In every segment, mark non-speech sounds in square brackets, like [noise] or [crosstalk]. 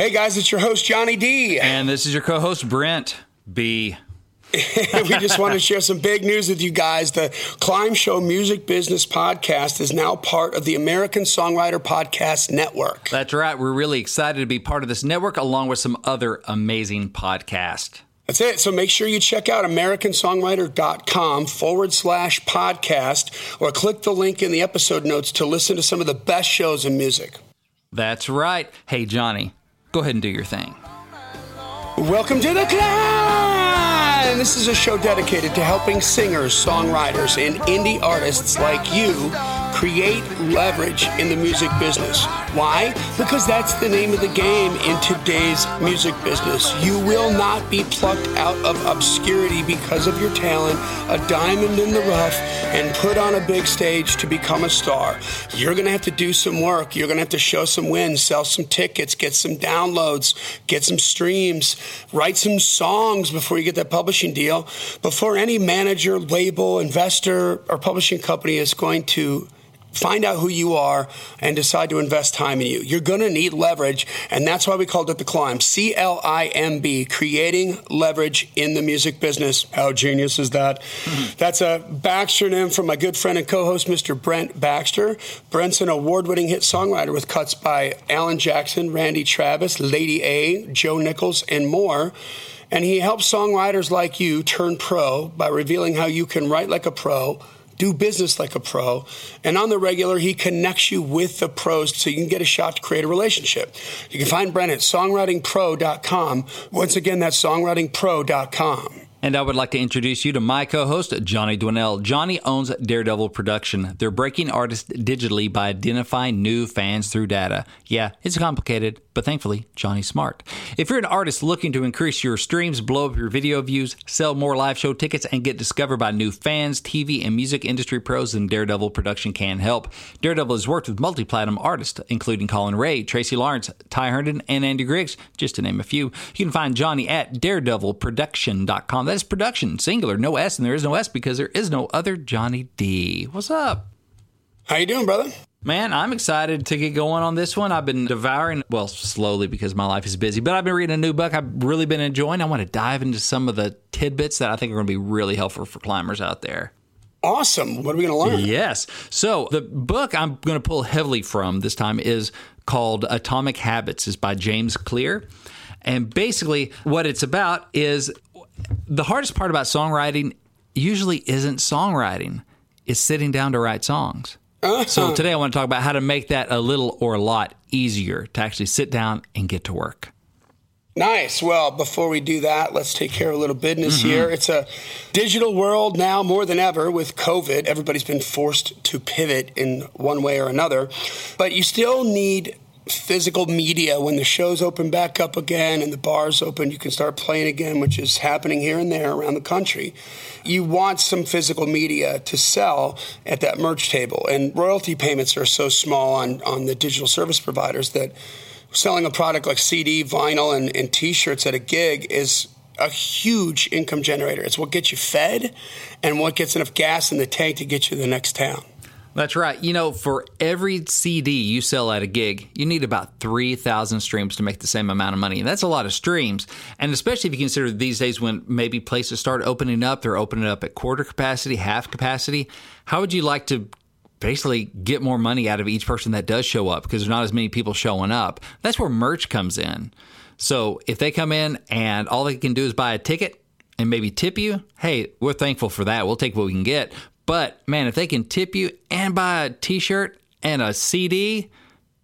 Hey guys, it's your host Johnny D. And this is your co host Brent B. [laughs] we just want to share some big news with you guys. The Climb Show Music Business Podcast is now part of the American Songwriter Podcast Network. That's right. We're really excited to be part of this network along with some other amazing podcasts. That's it. So make sure you check out AmericanSongwriter.com forward slash podcast or click the link in the episode notes to listen to some of the best shows in music. That's right. Hey, Johnny, go ahead and do your thing. Welcome to the climb. This is a show dedicated to helping singers, songwriters, and indie artists like you create leverage in the music business. Why? Because that's the name of the game in today's music business. You will not be plucked out of obscurity because of your talent, a diamond in the rough, and put on a big stage to become a star. You're going to have to do some work. You're going to have to show some wins, sell some tickets, get some downloads, get some streams, write some songs before you get that publishing deal, before any manager, label, investor, or publishing company is going to find out who you are and decide to invest time in you. You're going to need leverage, and that's why we called it the climb. C L I M B, creating leverage in the music business. How genius is that? Mm-hmm. That's a Baxter name from my good friend and co-host, Mr. Brent Baxter. Brent's an award-winning hit songwriter with cuts by Alan Jackson, Randy Travis, Lady A, Joe Nichols, and more. And he helps songwriters like you turn pro by revealing how you can write like a pro do business like a pro. And on the regular, he connects you with the pros so you can get a shot to create a relationship. You can find Brent at songwritingpro.com. Once again, that's songwritingpro.com. And I would like to introduce you to my co host, Johnny Dwinell. Johnny owns Daredevil Production. They're breaking artists digitally by identifying new fans through data. Yeah, it's complicated, but thankfully, Johnny's smart. If you're an artist looking to increase your streams, blow up your video views, sell more live show tickets, and get discovered by new fans, TV, and music industry pros, then Daredevil Production can help. Daredevil has worked with multi platinum artists, including Collin Raye, Tracy Lawrence, Ty Herndon, and Andy Griggs, just to name a few. You can find Johnny at daredevilproduction.com. That is production, singular, no S, and there is no S because there is no other Johnny D. What's up? How you doing, brother? Man, I'm excited to get going on this one. I've been devouring, well, slowly because my life is busy, but I've been reading a new book I've really been enjoying. I want to dive into some of the tidbits that I think are going to be really helpful for climbers out there. Awesome. What are we going to learn? Yes. So, the book I'm going to pull heavily from this time is called Atomic Habits, is by James Clear. And basically, what it's about is the hardest part about songwriting usually isn't songwriting, it's sitting down to write songs. Uh-huh. So today I want to talk about how to make that a little or a lot easier to actually sit down and get to work. Nice. Well, before we do that, let's take care of a little business mm-hmm. here. It's a digital world now more than ever with COVID. Everybody's been forced to pivot in one way or another, but you still need physical media when the shows open back up again and the bars open you can start playing again which is happening here and there around the country. You want some physical media to sell at that merch table and royalty payments are so small on on the digital service providers that selling a product like cd vinyl and, and t-shirts at a gig is a huge income generator. It's what gets you fed and what gets enough gas in the tank to get you to the next town that's right. You know, for every CD you sell at a gig, you need about 3,000 streams to make the same amount of money. And that's a lot of streams. And especially if you consider these days when maybe places start opening up, they're opening up at quarter capacity, half capacity. How would you like to basically get more money out of each person that does show up because there's not as many people showing up? That's where merch comes in. So if they come in and all they can do is buy a ticket, and maybe tip you, hey, we're thankful for that. We'll take what we can get. But man, if they can tip you and buy a t shirt and a CD,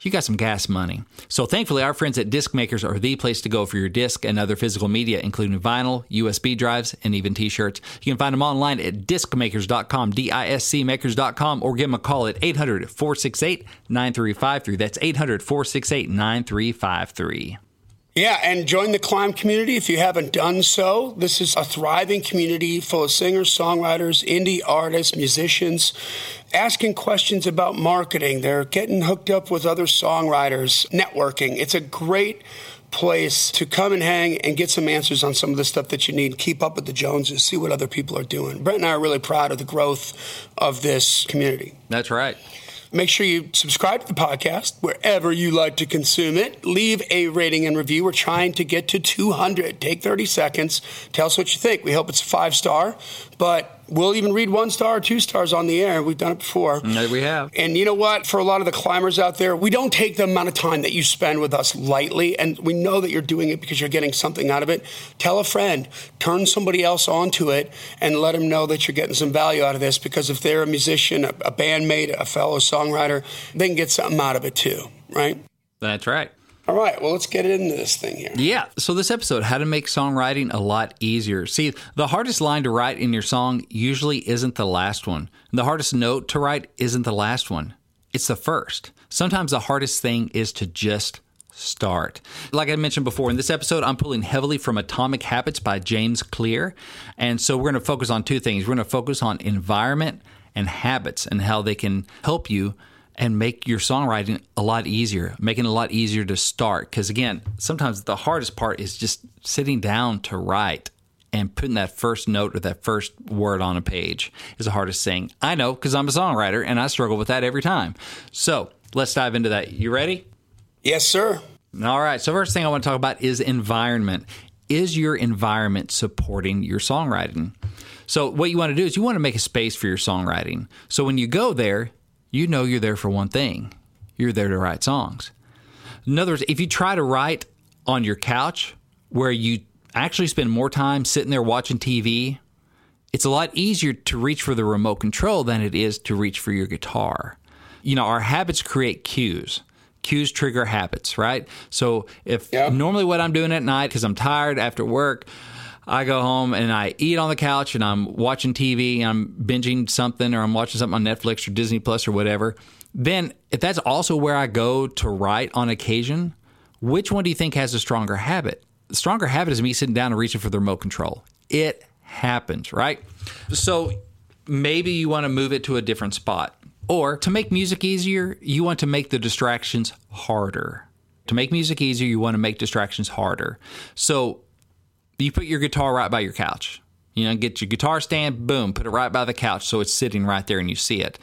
you got some gas money. So thankfully, our friends at Disc Makers are the place to go for your disc and other physical media, including vinyl, USB drives, and even t-shirts. You can find them online at discmakers.com, D-I-S-C makers.com, or give them a call at 800-468-9353. That's 800-468-9353. Yeah, and join the Climb community if you haven't done so. This is a thriving community full of singers, songwriters, indie artists, musicians, asking questions about marketing. They're getting hooked up with other songwriters, networking. It's a great place to come and hang and get some answers on some of the stuff that you need. Keep up with the Joneses, see what other people are doing. Brent and I are really proud of the growth of this community. That's right. Make sure you subscribe to the podcast wherever you like to consume it. Leave a rating and review. We're trying to get to 200. Take 30 seconds. Tell us what you think. We hope it's five star, but we'll even read one star or two stars on the air. We've done it before. No, we have. And you know what? For a lot of the climbers out there, we don't take the amount of time that you spend with us lightly. And we know that you're doing it because you're getting something out of it. Tell a friend, turn somebody else onto it, and let them know that you're getting some value out of this because if they're a musician, a, a bandmate, a fellow songwriter, they can get something out of it too, right? That's right. All right, well, let's get into this thing here. Yeah. So, this episode, how to make songwriting a lot easier. See, the hardest line to write in your song usually isn't the last one. The hardest note to write isn't the last one, it's the first. Sometimes the hardest thing is to just start. Like I mentioned before, in this episode, I'm pulling heavily from Atomic Habits by James Clear. And so, we're going to focus on two things. We're going to focus on environment and habits and how they can help you and make your songwriting a lot easier, making it a lot easier to start. Because again, sometimes the hardest part is just sitting down to write and putting that first note or that first word on a page is the hardest thing. I know because I'm a songwriter and I struggle with that every time. So let's dive into that. You ready? Yes, sir. All right. So, first thing I want to talk about is environment. Is your environment supporting your songwriting? So, what you want to do is you want to make a space for your songwriting. So, when you go there, you know you're there for one thing you're there to write songs. In other words, if you try to write on your couch where you actually spend more time sitting there watching TV, it's a lot easier to reach for the remote control than it is to reach for your guitar. You know, our habits create cues. Cues trigger habits, right? So if Yep. normally what I'm doing at night because I'm tired after work, I go home and I eat on the couch and I'm watching TV, and I'm binging something or I'm watching something on Netflix or Disney Plus or whatever. Then, if that's also where I go to write on occasion, which one do you think has a stronger habit? The stronger habit is me sitting down and reaching for the remote control. It happens, right? So maybe you want to move it to a different spot. Or to make music easier, you want to make the distractions harder. To make music easier, you want to make distractions harder. So you put your guitar right by your couch. You know, get your guitar stand, boom, put it right by the couch so it's sitting right there and you see it.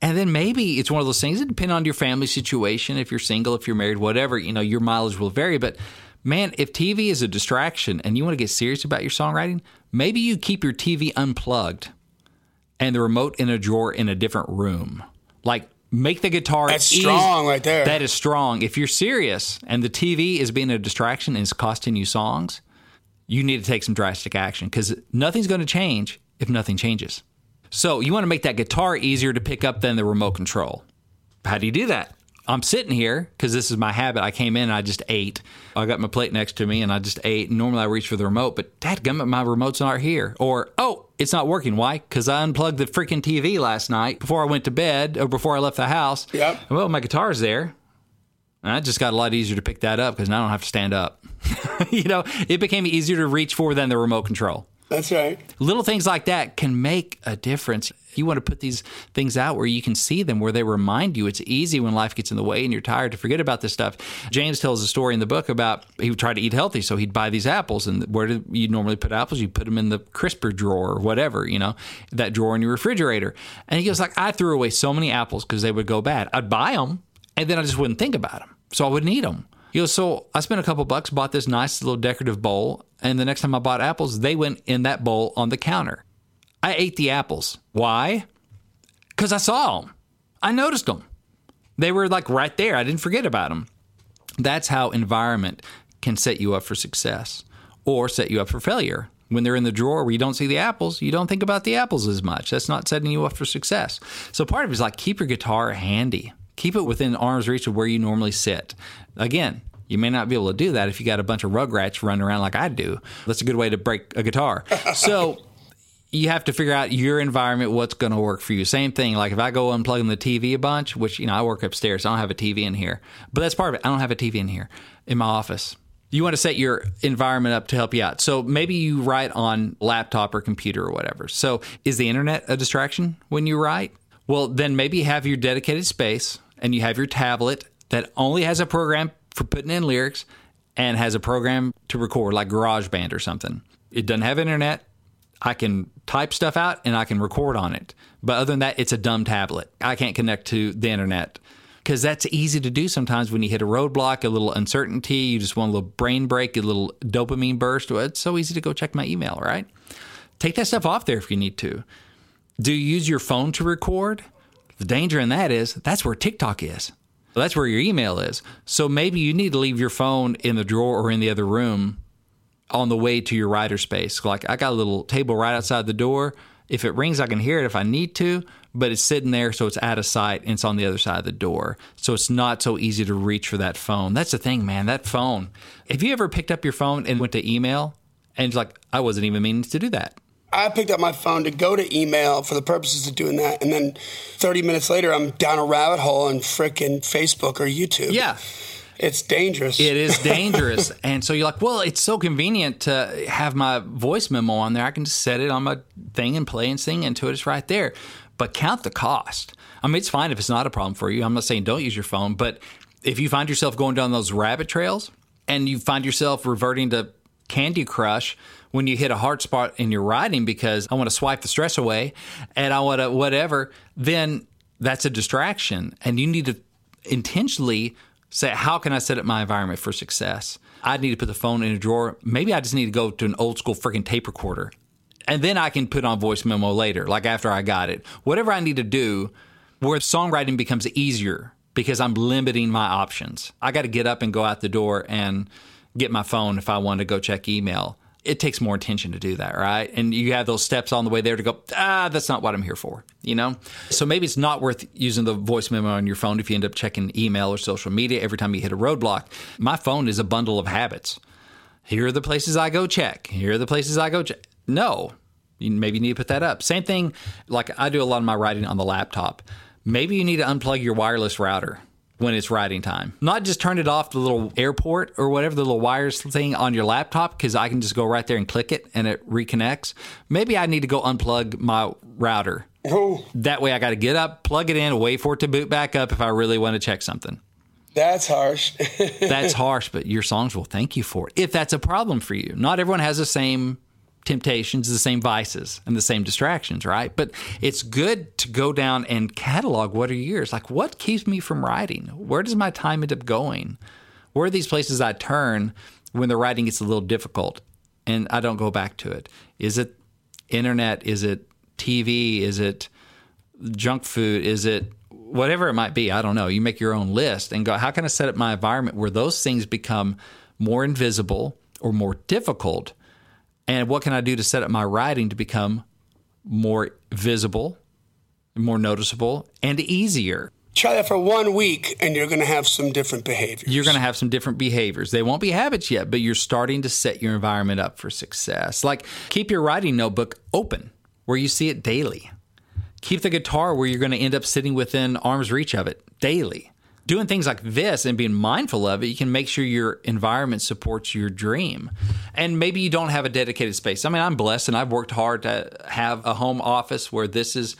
And then maybe it's one of those things that depend on your family situation. If you're single, if you're married, whatever, you know, your mileage will vary. But man, if TV is a distraction and you want to get serious about your songwriting, maybe you keep your TV unplugged and the remote in a drawer in a different room. Like make the guitar That's easy- strong right there. That is strong. If you're serious and the TV is being a distraction and is costing you songs, you need to take some drastic action because nothing's going to change if nothing changes. So you want to make that guitar easier to pick up than the remote control. How do you do that? I'm sitting here because this is my habit. I came in and I just ate. I got my plate next to me and I just ate. Normally I reach for the remote, but dadgummit, my remote's not here. Or, oh, it's not working. Why? Because I unplugged the freaking TV last night before I went to bed or before I left the house. Yep. Well, my guitar's there. And I just got a lot easier to pick that up because now I don't have to stand up. [laughs] you know, it became easier to reach for than the remote control. That's right. Little things like that can make a difference. You want to put these things out where you can see them, where they remind you. It's easy when life gets in the way and you're tired to forget about this stuff. James tells a story in the book about he would try to eat healthy, so he'd buy these apples. And where do you normally put apples? You put them in the crisper drawer or whatever, you know, that drawer in your refrigerator. And he goes like, I threw away so many apples because they would go bad. I'd buy them, and then I just wouldn't think about them, so I wouldn't eat them. You know, so I spent a couple bucks, bought this nice little decorative bowl, and the next time I bought apples, they went in that bowl on the counter. I ate the apples. Why? Because I saw them. I noticed them. They were like right there. I didn't forget about them. That's how environment can set you up for success or set you up for failure. When they're in the drawer where you don't see the apples, you don't think about the apples as much. That's not setting you up for success. So part of it is like keep your guitar handy. Keep it within arm's reach of where you normally sit. Again, you may not be able to do that if you got a bunch of rugrats running around like I do. That's a good way to break a guitar. [laughs] So you have to figure out your environment, what's going to work for you. Same thing. Like if I go unplugging the TV a bunch, which, you know, I work upstairs, so I don't have a TV in here, but that's part of it. I don't have a TV in here in my office. You want to set your environment up to help you out. So maybe you write on laptop or computer or whatever. So is the internet a distraction when you write? Well, then maybe have your dedicated space and you have your tablet that only has a program for putting in lyrics and has a program to record like GarageBand or something. It doesn't have internet I can type stuff out and I can record on it. But other than that, it's a dumb tablet. I can't connect to the internet because that's easy to do sometimes when you hit a roadblock, a little uncertainty, you just want a little brain break, a little dopamine burst. Well, it's so easy to go check my email, right? Take that stuff off there if you need to. Do you use your phone to record? The danger in that is that's where TikTok is. That's where your email is. So maybe you need to leave your phone in the drawer or in the other room on the way to your writer space. Like I got a little table right outside the door. If it rings, I can hear it if I need to, but it's sitting there so it's out of sight and it's on the other side of the door. So it's not so easy to reach for that phone. That's the thing, man. That phone. Have you ever picked up your phone and went to email and it's like, I wasn't even meaning to do that? I picked up my phone to go to email for the purposes of doing that. And then 30 minutes later, I'm down a rabbit hole on frickin' Facebook or YouTube. Yeah. It's dangerous. It is [laughs] dangerous. and so you're like, well, it's so convenient to have my voice memo on there. I can just set it on my thing and play and sing into it. It's right there. But count the cost. I mean, it's fine if it's not a problem for you. I'm not saying don't use your phone, but if you find yourself going down those rabbit trails and you find yourself reverting to Candy Crush when you hit a hard spot in your writing because I want to swipe the stress away and I want to whatever, then that's a distraction. And you need to intentionally say, how can I set up my environment for success? I need to put the phone in a drawer. Maybe I just need to go to an old school freaking tape recorder. And then I can put on voice memo later, like after I got it. Whatever I need to do where songwriting becomes easier because I'm limiting my options. I got to get up and go out the door and get my phone if I want to go check email. It takes more attention to do that, right? And you have those steps on the way there to go, ah, that's not what I'm here for, you know? So maybe it's not worth using the voice memo on your phone if you end up checking email or social media every time you hit a roadblock. My phone is a bundle of habits. Here are the places I go check. Here are the places I go check. No, you maybe need to put that up. Same thing, like I do a lot of my writing on the laptop. Maybe you need to unplug your wireless router when it's writing time. Not just turn it off the little airport or whatever, the little wires thing on your laptop, because I can just go right there and click it and it reconnects. Maybe I need to go unplug my router. Oh, That way I got to get up, plug it in, wait for it to boot back up if I really want to check something. that's harsh. That's [laughs] harsh, but your songs will thank you for it if that's a problem for you. Not everyone has the same temptations, the same vices, and the same distractions, right? But it's good to go down and catalog what are yours. Like, what keeps me from writing? Where does my time end up going? Where are these places I turn when the writing gets a little difficult and I don't go back to it? Is it internet? Is it TV? Is it junk food? Is it whatever it might be? I don't know. You make your own list and go, how can I set up my environment where those things become more invisible or more difficult? And what can I do to set up my writing to become more visible, more noticeable, and easier? Try that for one week, and you're going to have some different behaviors. You're going to have some different behaviors. They won't be habits yet, but you're starting to set your environment up for success. Like keep your writing notebook open where you see it daily. Keep the guitar where you're going to end up sitting within arm's reach of it daily. Doing things like this and being mindful of it, you can make sure your environment supports your dream. And maybe you don't have a dedicated space. I mean, I'm blessed and I've worked hard to have a home office where this is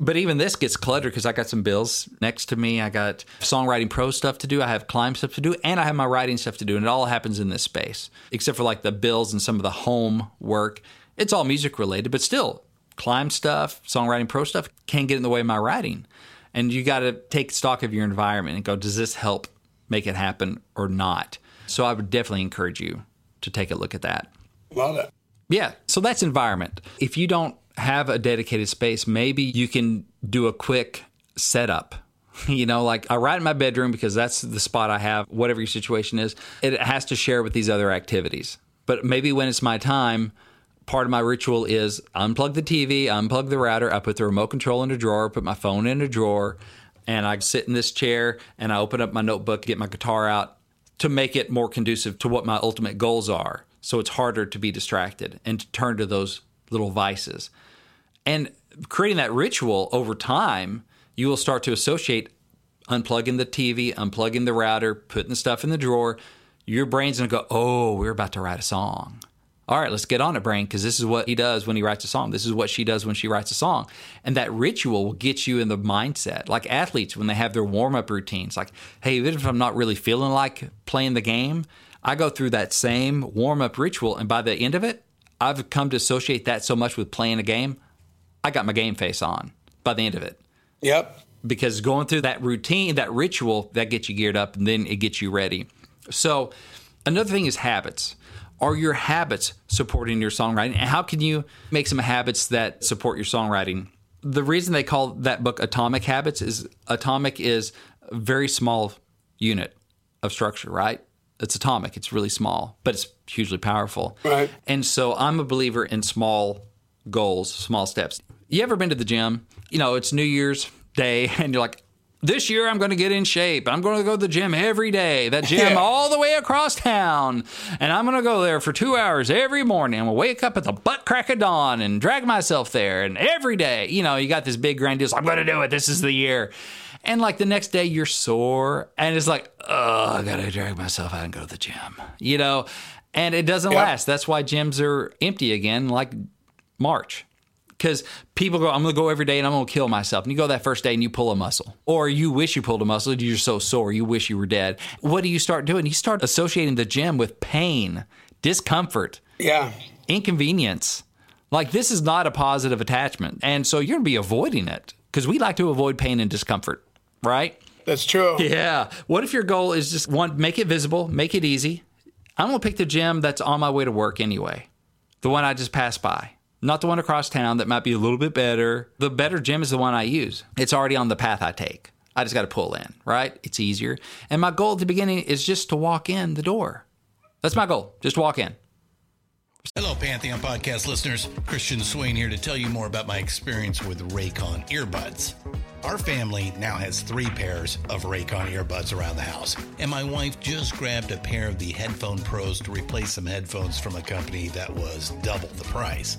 but even this gets cluttered because I got some bills next to me. I got songwriting pro stuff to do. I have climb stuff to do, and I have my writing stuff to do. And it all happens in this space, except for like the bills and some of the home work. It's all music related, but still, climb stuff, songwriting pro stuff can get in the way of my writing. And you got to take stock of your environment and go, does this help make it happen or not? So I would definitely encourage you to take a look at that. Love it. Yeah. So that's environment. If you don't have a dedicated space, maybe you can do a quick setup. [laughs] You know, like I write in my bedroom because that's the spot I have, whatever your situation is. It has to share with these other activities. But maybe when it's my time, part of my ritual is unplug the TV, unplug the router, I put the remote control in a drawer, put my phone in a drawer, and I sit in this chair and I open up my notebook, get my guitar out to make it more conducive to what my ultimate goals are. So it's harder to be distracted and to turn to those little vices. And creating that ritual over time, you will start to associate unplugging the TV, unplugging the router, putting the stuff in the drawer. Your brain's gonna go, oh, we're about to write a song. All right, let's get on it, brain, because this is what he does when he writes a song. This is what she does when she writes a song. And that ritual will get you in the mindset. Like athletes, when they have their warm up routines, like, hey, even if I'm not really feeling like playing the game, I go through that same warm up ritual. And by the end of it, I've come to associate that so much with playing a game. I got my game face on by the end of it. Yep. Because going through that routine, that ritual, that gets you geared up and then it gets you ready. So, another thing is habits. Are your habits supporting your songwriting? And how can you make some habits that support your songwriting? The reason they call that book Atomic Habits is atomic is a very small unit of structure, right? It's atomic, it's really small, but it's hugely powerful. Right. And so I'm a believer in small goals, small steps. You ever been to the gym? You know, it's New Year's Day, [laughs] and you're like, this year I'm going to get in shape. I'm going to go to the gym every day. That gym Yeah. all the way across town. And I'm going to go there for two hours every morning. I'm going to wake up at the butt crack of dawn and drag myself there. And every day, you know, you got this big grandiose, I'm going to do it. This is the year. And like the next day, you're sore. And it's like, oh, I got to drag myself out and go to the gym, you know? And it doesn't Yep. last. That's why gyms are empty again, like March because people go, I'm going to go every day and I'm going to kill myself. And you go that first day and you pull a muscle, or you wish you pulled a muscle. You're so sore, you wish you were dead. What do you start doing? You start associating the gym with pain, discomfort, Yeah. inconvenience. Like this is not a positive attachment, and so you're going to be avoiding it because we like to avoid pain and discomfort, right? That's true. Yeah. What if your goal is just one, make it visible, make it easy? I'm going to pick the gym that's on my way to work anyway. The one I just passed by. Not the one across town that might be a little bit better. The better gym is the one I use. It's already on the path I take. I just got to pull in, right? It's easier. And my goal at the beginning is just to walk in the door. That's my goal. Just walk in. Hello, Pantheon podcast listeners. Christian Swain here to tell you more about my experience with Raycon earbuds. Our family now has three pairs of Raycon earbuds around the house, and my wife just grabbed a pair of the Headphone Pros to replace some headphones from a company that was double the price.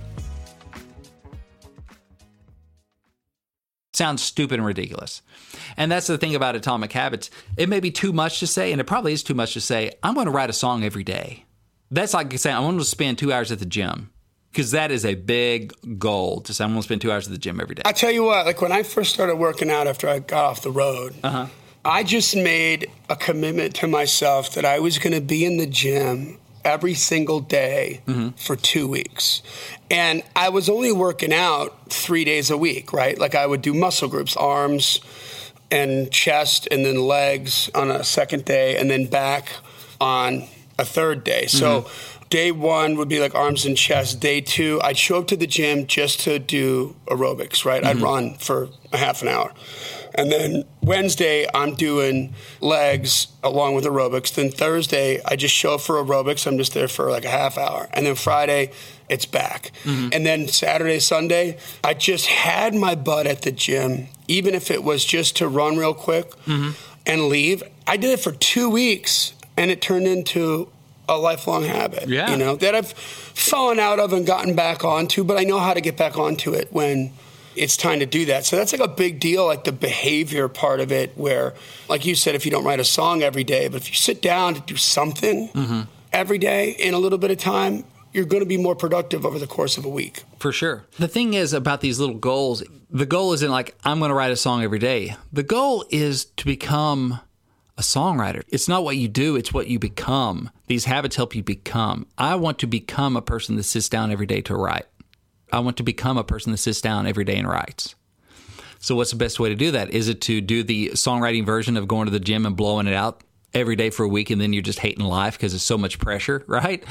Sounds stupid and ridiculous. And that's the thing about atomic habits. It may be too much to say, and it probably is too much to say, I'm going to write a song every day. That's like saying, I want to spend two hours at the gym. Because that is a big goal to say, I'm going to spend two hours at the gym every day. I tell you what, like when I first started working out after I got off the road, Uh-huh. I just made a commitment to myself that I was going to be in the gym every single day Mm-hmm. for two weeks. And I was only working out three days a week, right? Like I would do muscle groups, arms and chest, and then legs on a second day, and then back on a third day. So day one would be like arms and chest. Day two, I'd show up to the gym just to do aerobics, right? I'd run for a half an hour. And then Wednesday, I'm doing legs along with aerobics. Then Thursday, I just show up for aerobics. I'm just there for like a half hour. And then Friday, it's back. Mm-hmm. And then Saturday, Sunday, I just had my butt at the gym, even if it was just to run real quick mm-hmm. and leave. I did it for two weeks and it turned into a lifelong habit. Yeah. You know, that I've fallen out of and gotten back onto, but I know how to get back onto it when it's time to do that. So that's like a big deal, like the behavior part of it, where, like you said, if you don't write a song every day, but if you sit down to do something mm-hmm. every day in a little bit of time, you're going to be more productive over the course of a week. For sure. The thing is about these little goals, the goal isn't like, I'm going to write a song every day. The goal is to become a a songwriter. It's not what you do, it's what you become. These habits help you become. I want to become a person that sits down every day to write. I want to become a person that sits down every day and writes. So, what's the best way to do that? Is it to do the songwriting version of going to the gym and blowing it out every day for a week and then you're just hating life because it's so much pressure, [laughs] right?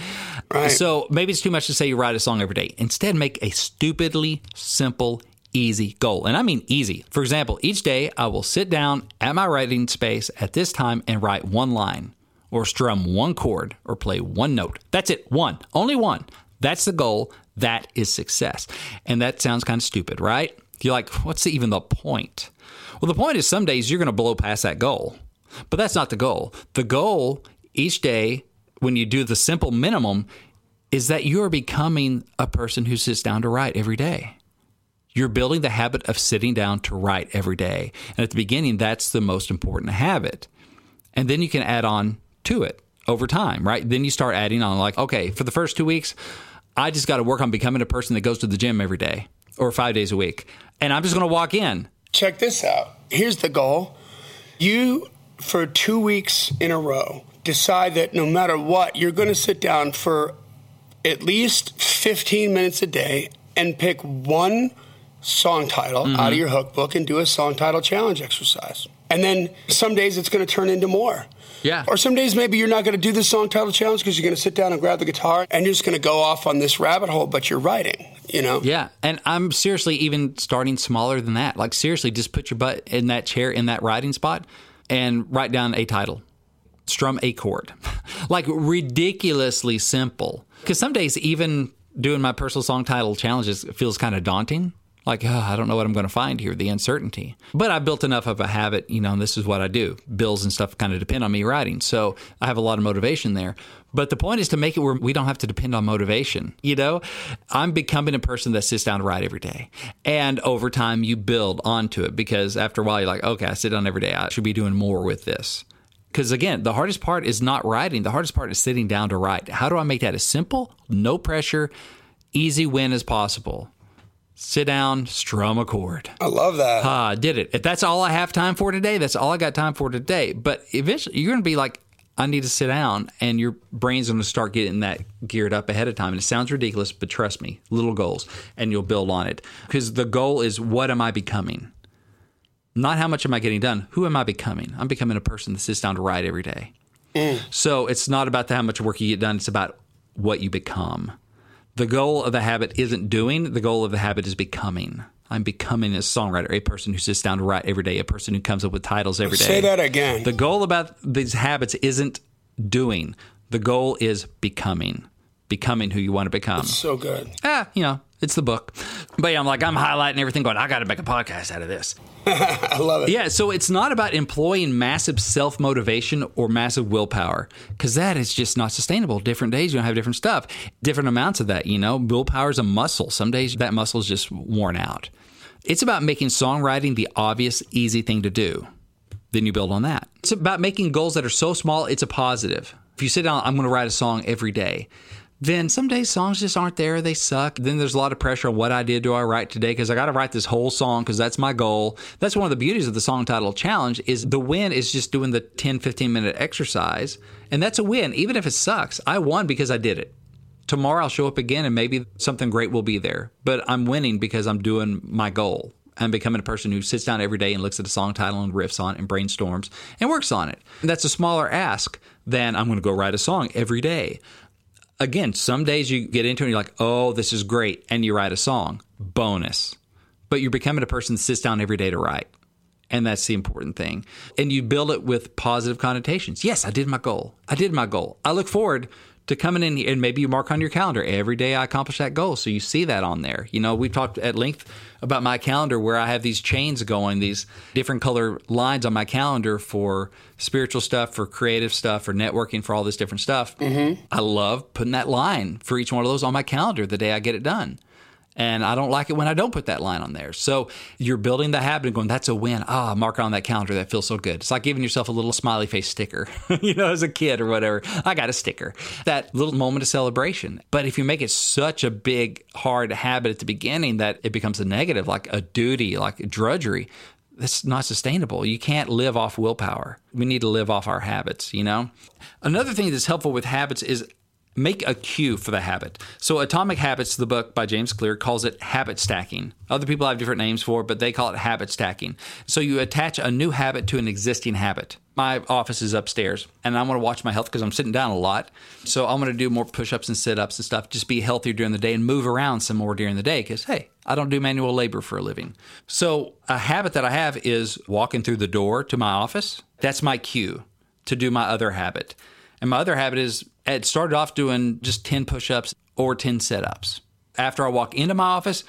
Right. So, maybe it's too much to say you write a song every day. Instead, make a stupidly simple, easy goal. And I mean easy. For example, each day I will sit down at my writing space at this time and write one line or strum one chord or play one note. That's it. One. Only one. That's the goal. That is success. And that sounds kind of stupid, right? You're like, what's even the point? Well, the point is some days you're going to blow past that goal. But that's not the goal. The goal each day, when you do the simple minimum, is that you're becoming a person who sits down to write every day. You're building the habit of sitting down to write every day. And at the beginning, that's the most important habit. And then you can add on to it over time, right? Then you start adding on, like, okay, for the first two weeks, I just got to work on becoming a person that goes to the gym every day or five days a week. And I'm just going to walk in. Check this out. Here's the goal. You, for two weeks in a row, decide that no matter what, you're going to sit down for at least 15 minutes a day and pick one song title mm-hmm. out of your hook book and do a song title challenge exercise. And then some days it's going to turn into more. Yeah. Or some days maybe you're not going to do the song title challenge because you're going to sit down and grab the guitar and you're just going to go off on this rabbit hole, but you're writing, you know? Yeah. And I'm seriously even starting smaller than that. Like, seriously, just put your butt in that chair in that writing spot and write down a title, strum a chord. [laughs] like, ridiculously simple. Because some days, even doing my personal song title challenges feels kind of daunting. Like, oh, I don't know what I'm going to find here, the uncertainty. But I've built enough of a habit, you know, and this is what I do. Bills and stuff kind of depend on me writing. So I have a lot of motivation there. But the point is to make it where we don't have to depend on motivation. You know, I'm becoming a person that sits down to write every day. And over time, you build onto it because after a while, you're like, okay, I sit down every day. I should be doing more with this. Because again, the hardest part is not writing. The hardest part is sitting down to write. How do I make that as simple, no pressure, easy win as possible? Sit down, strum a chord. I love that. Ah, uh, did it. If that's all I have time for today, that's all I got time for today. But eventually, you're going to be like, I need to sit down, and your brain's going to start getting that geared up ahead of time. And it sounds ridiculous, but trust me, little goals, and you'll build on it. Because the goal is, what am I becoming? Not how much am I getting done. Who am I becoming? I'm becoming a person that sits down to write every day. Mm. So it's not about the, how much work you get done. It's about what you become. The goal of the habit isn't doing, the goal of the habit is becoming. I'm becoming a songwriter, a person who sits down to write every day, a person who comes up with titles every day. Say that again. The goal about these habits isn't doing. The goal is becoming. Becoming who you want to become. It's so good. Ah, you know, it's the book. But yeah, I'm like, I'm highlighting everything, going, I got to make a podcast out of this. [laughs] I love it. Yeah, so it's not about employing massive self motivation or massive willpower because that is just not sustainable. Different days, you're going to have different stuff, different amounts of that. You know, willpower is a muscle. Some days that muscle is just worn out. It's about making songwriting the obvious, easy thing to do. Then you build on that. It's about making goals that are so small, it's a positive. If you sit down, I'm going to write a song every day then some days songs just aren't there. They suck. Then there's a lot of pressure on what I did do I write today because I got to write this whole song because that's my goal. That's one of the beauties of the song title challenge is the win is just doing the 10, 15 minute exercise. And that's a win. Even if it sucks, I won because I did it. Tomorrow I'll show up again and maybe something great will be there. But I'm winning because I'm doing my goal. I'm becoming a person who sits down every day and looks at a song title and riffs on it and brainstorms and works on it. And that's a smaller ask than I'm going to go write a song every day again, some days you get into it and you're like, oh, this is great. And you write a song. Bonus. But you're becoming a person that sits down every day to write. And that's the important thing. And you build it with positive connotations. Yes, I did my goal. I did my goal. I look forward to coming in and maybe you mark on your calendar every day I accomplish that goal. So you see that on there. You know, we've talked at length about my calendar where I have these chains going, these different color lines on my calendar for spiritual stuff, for creative stuff, for networking, for all this different stuff. Mm-hmm. I love putting that line for each one of those on my calendar the day I get it done. And I don't like it when I don't put that line on there. So you're building the habit of going, that's a win. Ah, mark on that calendar. That feels so good. It's like giving yourself a little smiley face sticker, [laughs] you know, as a kid or whatever. I got a sticker. That little moment of celebration. But if you make it such a big, hard habit at the beginning that it becomes a negative, like a duty, like drudgery, that's not sustainable. You can't live off willpower. We need to live off our habits, you know? Another thing that's helpful with habits is make a cue for the habit. So, Atomic Habits, the book by James Clear, calls it habit stacking. Other people have different names for it, but they call it habit stacking. So, you attach a new habit to an existing habit. My office is upstairs, and I want to watch my health because I'm sitting down a lot. So, I'm going to do more push ups and sit ups and stuff, just be healthier during the day and move around some more during the day because, hey, I don't do manual labor for a living. So, a habit that I have is walking through the door to my office. That's my cue to do my other habit. And my other habit is it started off doing just 10 push ups or 10 sit ups. After I walk into my office,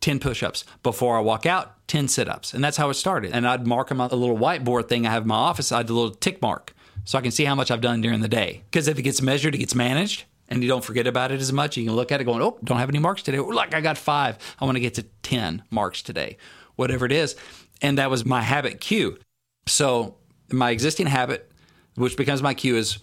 10 push ups. Before I walk out, 10 sit ups. And that's how it started. And I'd mark them on a little whiteboard thing I have in my office. I'd do a little tick mark so I can see how much I've done during the day. Because if it gets measured, it gets managed and you don't forget about it as much. You can look at it going, oh, don't have any marks today. like I got five. I want to get to 10 marks today, whatever it is. And that was my habit cue. So my existing habit, which becomes my cue, is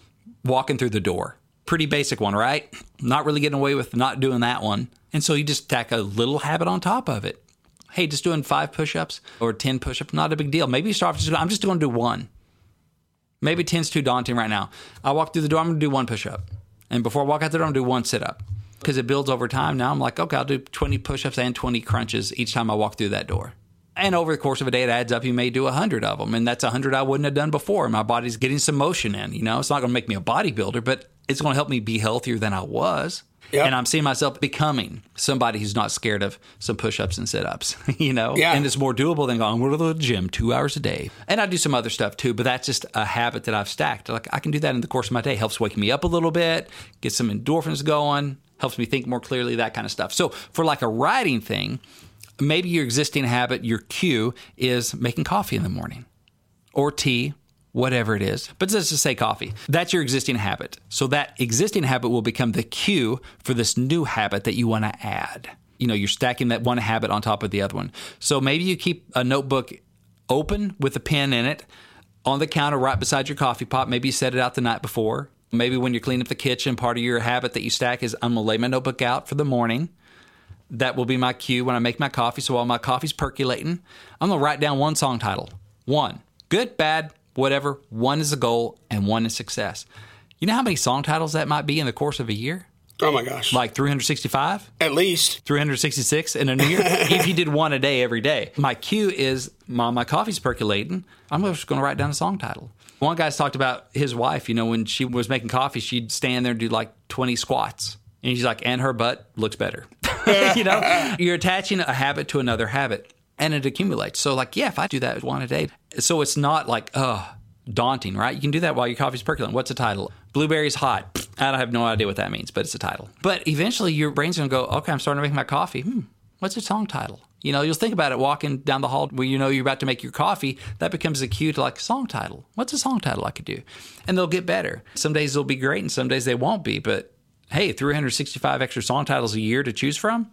walking through the door. Pretty basic one, right? Not really getting away with not doing that one. And so you just tack a little habit on top of it. Hey, just doing five push ups or 10 push ups, not a big deal. Maybe you start off just, I'm just going to do one. Maybe 10's too daunting right now. I walk through the door, I'm going to do one push up. And before I walk out the door, I'm going to do one sit up because it builds over time. Now I'm like, okay, I'll do 20 push ups and 20 crunches each time I walk through that door. And over the course of a day, it adds up. You may do a hundred of them, and that's a hundred I wouldn't have done before. My body's getting some motion in. You know, it's not going to make me a bodybuilder, but it's going to help me be healthier than I was. Yep. And I'm seeing myself becoming somebody who's not scared of some push ups and sit ups, [laughs] you know? Yeah. And it's more doable than going to the gym two hours a day. And I do some other stuff too, but that's just a habit that I've stacked. Like I can do that in the course of my day. Helps wake me up a little bit, get some endorphins going, helps me think more clearly, that kind of stuff. So for like a writing thing, maybe your existing habit, your cue is making coffee in the morning or tea, whatever it is. But let's just say coffee. That's your existing habit. So that existing habit will become the cue for this new habit that you want to add. You know, you're stacking that one habit on top of the other one. So maybe you keep a notebook open with a pen in it on the counter right beside your coffee pot. Maybe you set it out the night before. Maybe when you're cleaning up the kitchen, part of your habit that you stack is I'm going to lay my notebook out for the morning that will be my cue when I make my coffee. So while my coffee's percolating, I'm to write down one song title. One. Good, bad, whatever. One is a goal and one is success. You know how many song titles that might be in the course of a year? Oh my gosh. Like 365? At least. 366 in a new year? [laughs] if you did one a day every day. My cue is while my coffee's percolating, I'm just going to write down a song title. One guy's talked about his wife, you know, when she was making coffee, she'd stand there and do like 20 squats. And she's like, and her butt looks better. [laughs] you know, [laughs] you're attaching a habit to another habit and it accumulates. So, like, yeah, if I do that one a day, so it's not like, oh, daunting, right? You can do that while your coffee's percolating. What's the title? Blueberries hot. I have no idea what that means, but it's a title. But eventually your brain's to go, okay, I'm starting to make my coffee. Hmm, what's a song title? You know, you'll think about it walking down the hall where you know you're about to make your coffee. That becomes a cue to like song title. What's a song title I could do? And they'll get better. Some days they'll be great and some days they won't be. But hey, 365 extra song titles a year to choose from?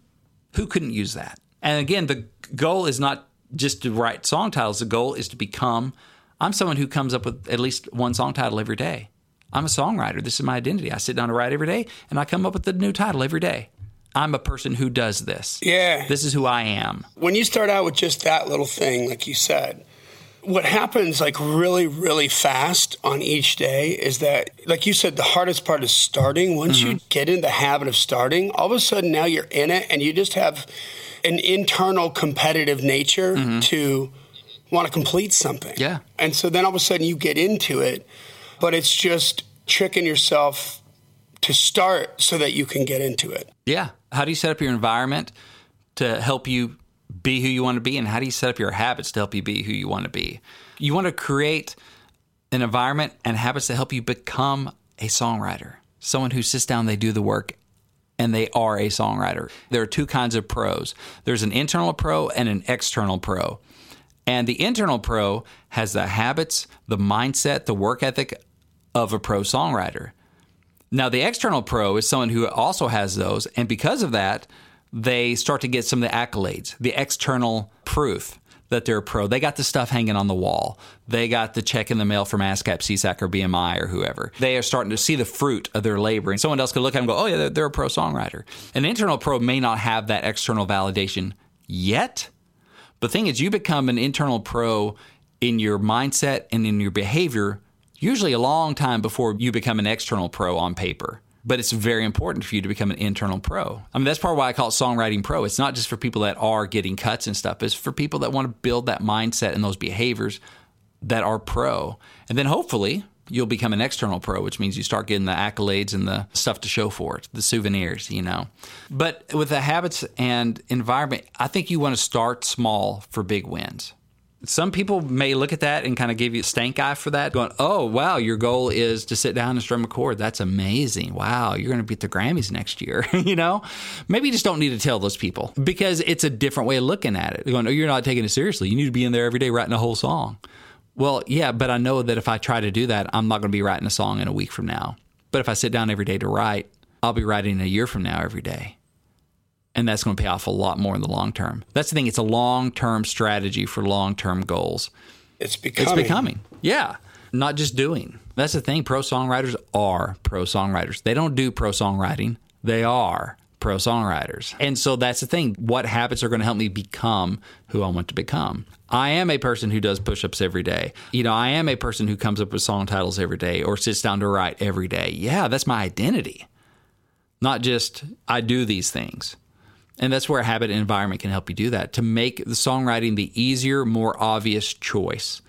Who couldn't use that? And again, the goal is not just to write song titles. The goal is to become. I'm someone who comes up with at least one song title every day. I'm a songwriter. This is my identity. I sit down to write every day and I come up with a new title every day. I'm a person who does this. Yeah. This is who I am. When you start out with just that little thing, like you said, what happens like really really fast on each day is that like you said the hardest part is starting once mm-hmm. you get in the habit of starting all of a sudden now you're in it and you just have an internal competitive nature mm-hmm. to want to complete something. Yeah. And so then all of a sudden you get into it but it's just tricking yourself to start so that you can get into it. Yeah. How do you set up your environment to help you be who you want to be and how do you set up your habits to help you be who you want to be? You want to create an environment and habits that help you become a songwriter someone who sits down they do the work and they are a songwriter. There are two kinds of pros. There's an internal pro and an external pro. And the internal pro has the habits the mindset the work ethic of a pro songwriter. Now the external pro is someone who also has those and because of that they start to get some of the accolades, the external proof that they're a pro. They got the stuff hanging on the wall. They got the check in the mail from ASCAP, SESAC, or BMI, or whoever. They are starting to see the fruit of their labor. And someone else could look at them and go, oh, yeah, they're, they're a pro songwriter. An internal pro may not have that external validation yet, But The thing is, you become an internal pro in your mindset and in your behavior usually a long time before you become an external pro on paper. But it's very important for you to become an internal pro. I mean, that's part of why I call it songwriting pro. It's not just for people that are getting cuts and stuff, it's for people that want to build that mindset and those behaviors that are pro. And then hopefully, you'll become an external pro, which means you start getting the accolades and the stuff to show for it, the souvenirs, you know. But with the habits and environment, I think you want to start small for big wins. Some people may look at that and kind of give you a stank eye for that, going, oh, wow, your goal is to sit down and strum a chord. That's amazing. Wow, you're going to beat the Grammys next year. [laughs] you know, maybe you just don't need to tell those people because it's a different way of looking at it. Going, oh, you're not taking it seriously. You need to be in there every day writing a whole song. Well, yeah, but I know that if I try to do that, I'm not going to be writing a song in a week from now. But if I sit down every day to write, I'll be writing a year from now every day. And that's going to pay off a lot more in the long term. That's the thing, it's a long term strategy for long term goals. It's becoming. It's becoming. Yeah. Not just doing. That's the thing. Pro songwriters are pro songwriters. They don't do pro songwriting, they are pro songwriters. And so that's the thing. What habits are going to help me become who I want to become? I am a person who does push ups every day. You know, I am a person who comes up with song titles every day or sits down to write every day. Yeah, that's my identity. Not just I do these things. And that's where habit and environment can help you do that to make the songwriting the easier, more obvious choice.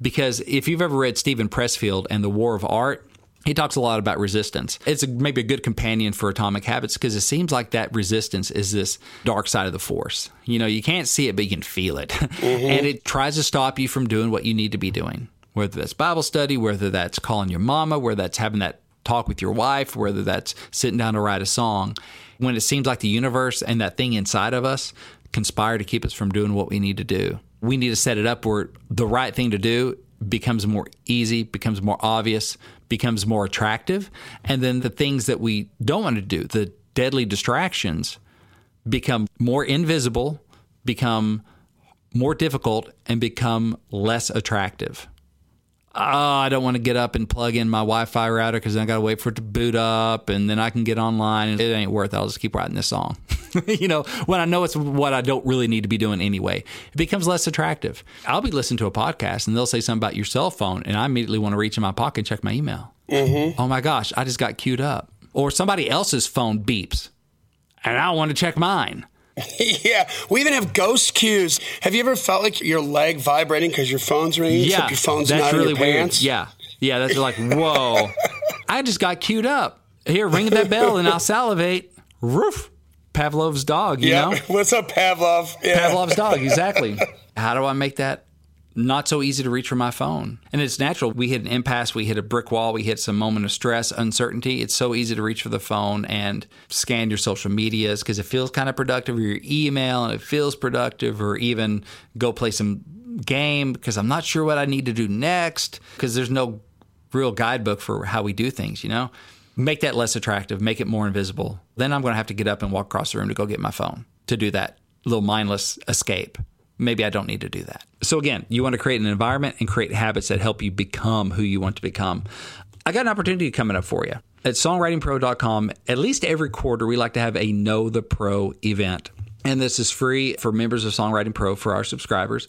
Because if you've ever read Steven Pressfield and The War of Art, he talks a lot about resistance. It's a, maybe a good companion for atomic habits because it seems like that resistance is this dark side of the force. You know, you can't see it, but you can feel it. Mm-hmm. and it tries to stop you from doing what you need to be doing, whether that's Bible study, whether that's calling your mama, whether that's having that talk with your wife, whether that's sitting down to write a song. When it seems like the universe and that thing inside of us conspire to keep us from doing what we need to do, we need to set it up where the right thing to do becomes more easy, becomes more obvious, becomes more attractive. And then the things that we don't want to do, the deadly distractions, become more invisible, become more difficult, and become less attractive oh, I don't want to get up and plug in my Wi-Fi router because I got to wait for it to boot up, and then I can get online, and it ain't worth. it. I'll just keep writing this song. [laughs] you know, when I know it's what I don't really need to be doing anyway, it becomes less attractive. I'll be listening to a podcast, and they'll say something about your cell phone, and I immediately want to reach in my pocket and check my email. Mm-hmm. Oh my gosh, I just got cued up. Or somebody else's phone beeps, and I want to check mine. [laughs] yeah, we even have ghost cues. Have you ever felt like your leg vibrating because your phone's ringing? Yeah, your phone's that's not really in your pants? weird. Yeah, yeah, that's like [laughs] whoa. I just got cued up. Here, ring that bell, and I'll salivate. Roof. Pavlov's dog, you yeah. know? [laughs] What's up, Pavlov? Yeah. Pavlov's dog, exactly. How do I make that not so easy to reach for my phone. And it's natural. We hit an impasse, we hit a brick wall, we hit some moment of stress, uncertainty. It's so easy to reach for the phone and scan your social medias because it feels kind of productive, or your email and it feels productive, or even go play some game because I'm not sure what I need to do next because there's no real guidebook for how we do things, you know? Make that less attractive, make it more invisible. Then I'm going to have to get up and walk across the room to go get my phone to do that little mindless escape maybe I don't need to do that. So, again, you want to create an environment and create habits that help you become who you want to become. I got an opportunity coming up for you. At songwritingpro.com, at least every quarter, we like to have a Know the Pro event. And this is free for members of Songwriting Pro for our subscribers.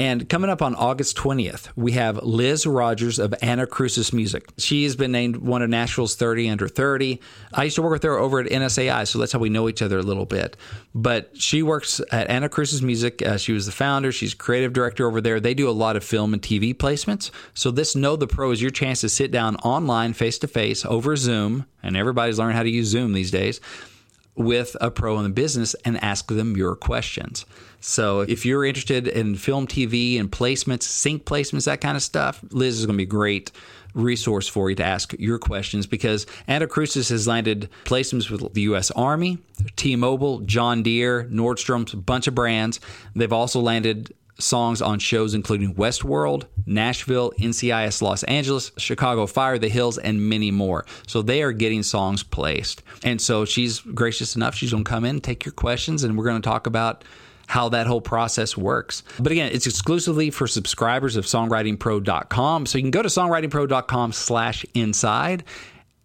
And coming up on August 20th, we have Liz Rogers of Anacrusis Music. She has been named one of Nashville's 30 under 30. I used to work with her over at NSAI, so that's how we know each other a little bit. But she works at Anacrusis Music. Uh, she was the founder, she's creative director over there. They do a lot of film and TV placements. So this Know the Pro is your chance to sit down online, face to face, over Zoom, and everybody's learning how to use Zoom these days with a pro in the business and ask them your questions. So if you're interested in film, TV, and placements, sync placements, that kind of stuff, Liz is going to be a great resource for you to ask your questions because Anacrusis has landed placements with the U.S. Army, T-Mobile, John Deere, Nordstrom's, a bunch of brands. They've also landed songs on shows including Westworld, Nashville, NCIS Los Angeles, Chicago Fire, The Hills, and many more. So they are getting songs placed. And so she's gracious enough. She's going to come in, take your questions, and we're going to talk about how that whole process works. But again, it's exclusively for subscribers of songwritingpro.com. So you can go to songwritingpro.com slash inside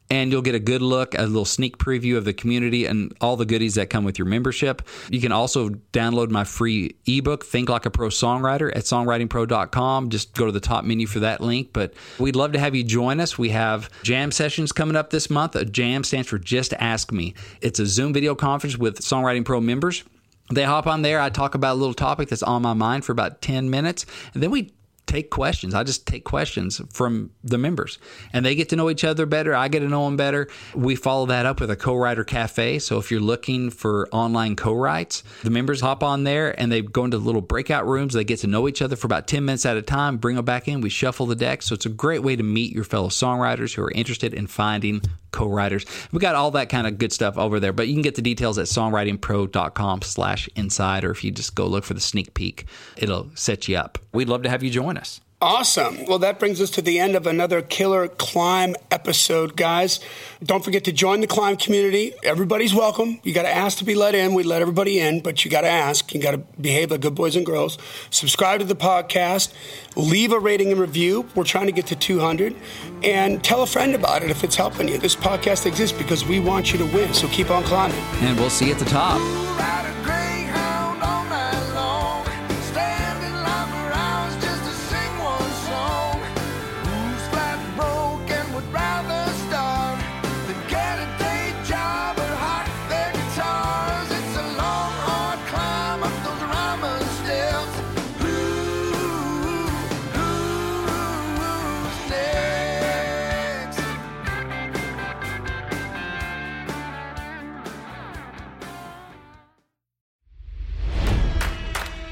and you'll get a good look, a little sneak preview of the community and all the goodies that come with your membership. You can also download my free ebook, Think Like a Pro Songwriter, at songwritingpro.com. Just go to the top menu for that link. But we'd love to have you join us. We have jam sessions coming up this month. A jam stands for Just Ask Me. It's a Zoom video conference with Songwriting Pro members. They hop on there. I talk about a little topic that's on my mind for about 10 minutes. And then we take questions. I just take questions from the members and they get to know each other better. I get to know them better. We follow that up with a co-writer cafe. So if you're looking for online co-writes, the members hop on there and they go into little breakout rooms. They get to know each other for about 10 minutes at a time, bring them back in. We shuffle the deck. So it's a great way to meet your fellow songwriters who are interested in finding co-writers. We got all that kind of good stuff over there, but you can get the details at songwritingpro.com slash inside, or if you just go look for the sneak peek, it'll set you up. We'd love to have you join us. Awesome. Well, that brings us to the end of another Killer Climb episode, guys. Don't forget to join the Climb community. Everybody's welcome. You got to ask to be let in. We let everybody in, but you got to ask. You got to behave like good boys and girls. Subscribe to the podcast. Leave a rating and review. We're trying to get to 200. And tell a friend about it if it's helping you. This podcast exists because we want you to win. So keep on climbing. And we'll see you at the top.